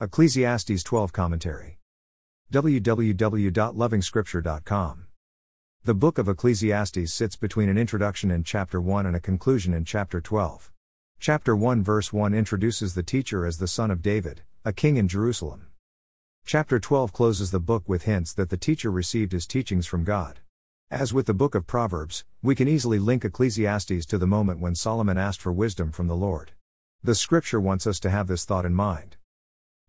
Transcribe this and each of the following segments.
Ecclesiastes 12 Commentary. www.lovingscripture.com. The book of Ecclesiastes sits between an introduction in chapter 1 and a conclusion in chapter 12. Chapter 1 verse 1 introduces the teacher as the son of David, a king in Jerusalem. Chapter 12 closes the book with hints that the teacher received his teachings from God. As with the book of Proverbs, we can easily link Ecclesiastes to the moment when Solomon asked for wisdom from the Lord. The scripture wants us to have this thought in mind.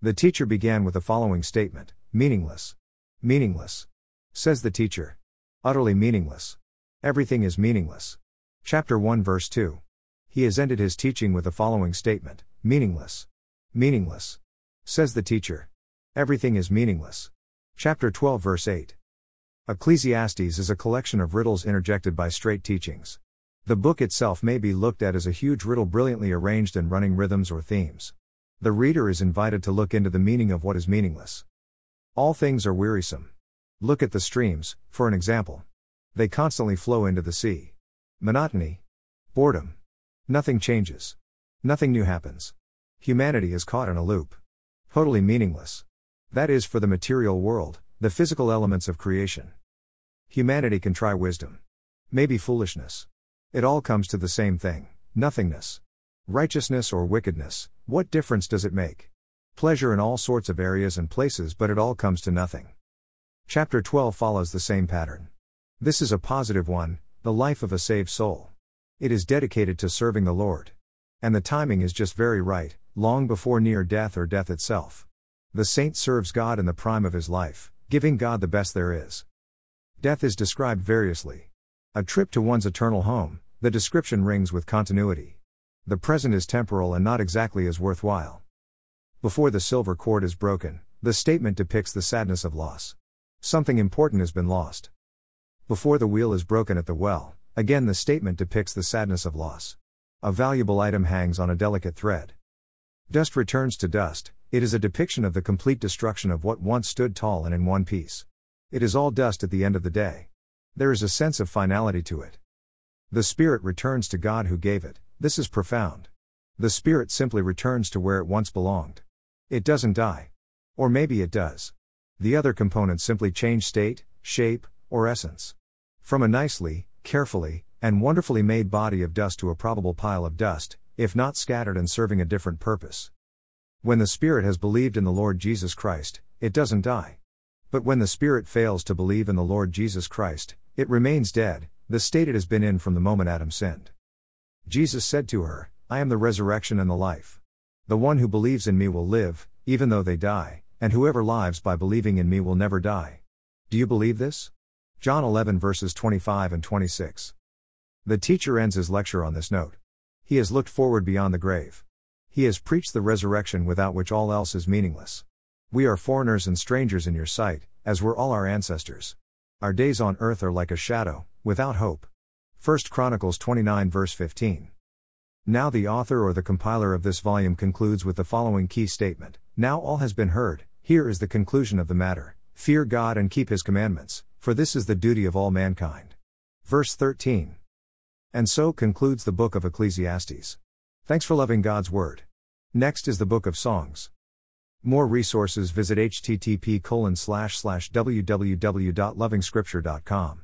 The teacher began with the following statement Meaningless. Meaningless. Says the teacher. Utterly meaningless. Everything is meaningless. Chapter 1, verse 2. He has ended his teaching with the following statement Meaningless. Meaningless. Says the teacher. Everything is meaningless. Chapter 12, verse 8. Ecclesiastes is a collection of riddles interjected by straight teachings. The book itself may be looked at as a huge riddle brilliantly arranged in running rhythms or themes. The reader is invited to look into the meaning of what is meaningless. All things are wearisome. Look at the streams, for an example. They constantly flow into the sea. Monotony. Boredom. Nothing changes. Nothing new happens. Humanity is caught in a loop. Totally meaningless. That is for the material world, the physical elements of creation. Humanity can try wisdom. Maybe foolishness. It all comes to the same thing nothingness. Righteousness or wickedness, what difference does it make? Pleasure in all sorts of areas and places, but it all comes to nothing. Chapter 12 follows the same pattern. This is a positive one the life of a saved soul. It is dedicated to serving the Lord. And the timing is just very right, long before near death or death itself. The saint serves God in the prime of his life, giving God the best there is. Death is described variously. A trip to one's eternal home, the description rings with continuity. The present is temporal and not exactly as worthwhile. Before the silver cord is broken, the statement depicts the sadness of loss. Something important has been lost. Before the wheel is broken at the well, again the statement depicts the sadness of loss. A valuable item hangs on a delicate thread. Dust returns to dust, it is a depiction of the complete destruction of what once stood tall and in one piece. It is all dust at the end of the day. There is a sense of finality to it. The spirit returns to God who gave it. This is profound. The spirit simply returns to where it once belonged. It doesn't die. Or maybe it does. The other components simply change state, shape, or essence. From a nicely, carefully, and wonderfully made body of dust to a probable pile of dust, if not scattered and serving a different purpose. When the Spirit has believed in the Lord Jesus Christ, it doesn't die. But when the Spirit fails to believe in the Lord Jesus Christ, it remains dead, the state it has been in from the moment Adam sinned. Jesus said to her, I am the resurrection and the life. The one who believes in me will live, even though they die, and whoever lives by believing in me will never die. Do you believe this? John 11 verses 25 and 26. The teacher ends his lecture on this note. He has looked forward beyond the grave. He has preached the resurrection without which all else is meaningless. We are foreigners and strangers in your sight, as were all our ancestors. Our days on earth are like a shadow, without hope. 1 Chronicles 29 verse 15. Now the author or the compiler of this volume concludes with the following key statement Now all has been heard, here is the conclusion of the matter Fear God and keep his commandments, for this is the duty of all mankind. Verse 13. And so concludes the book of Ecclesiastes. Thanks for loving God's Word. Next is the book of Songs. More resources visit http www.lovingscripture.com.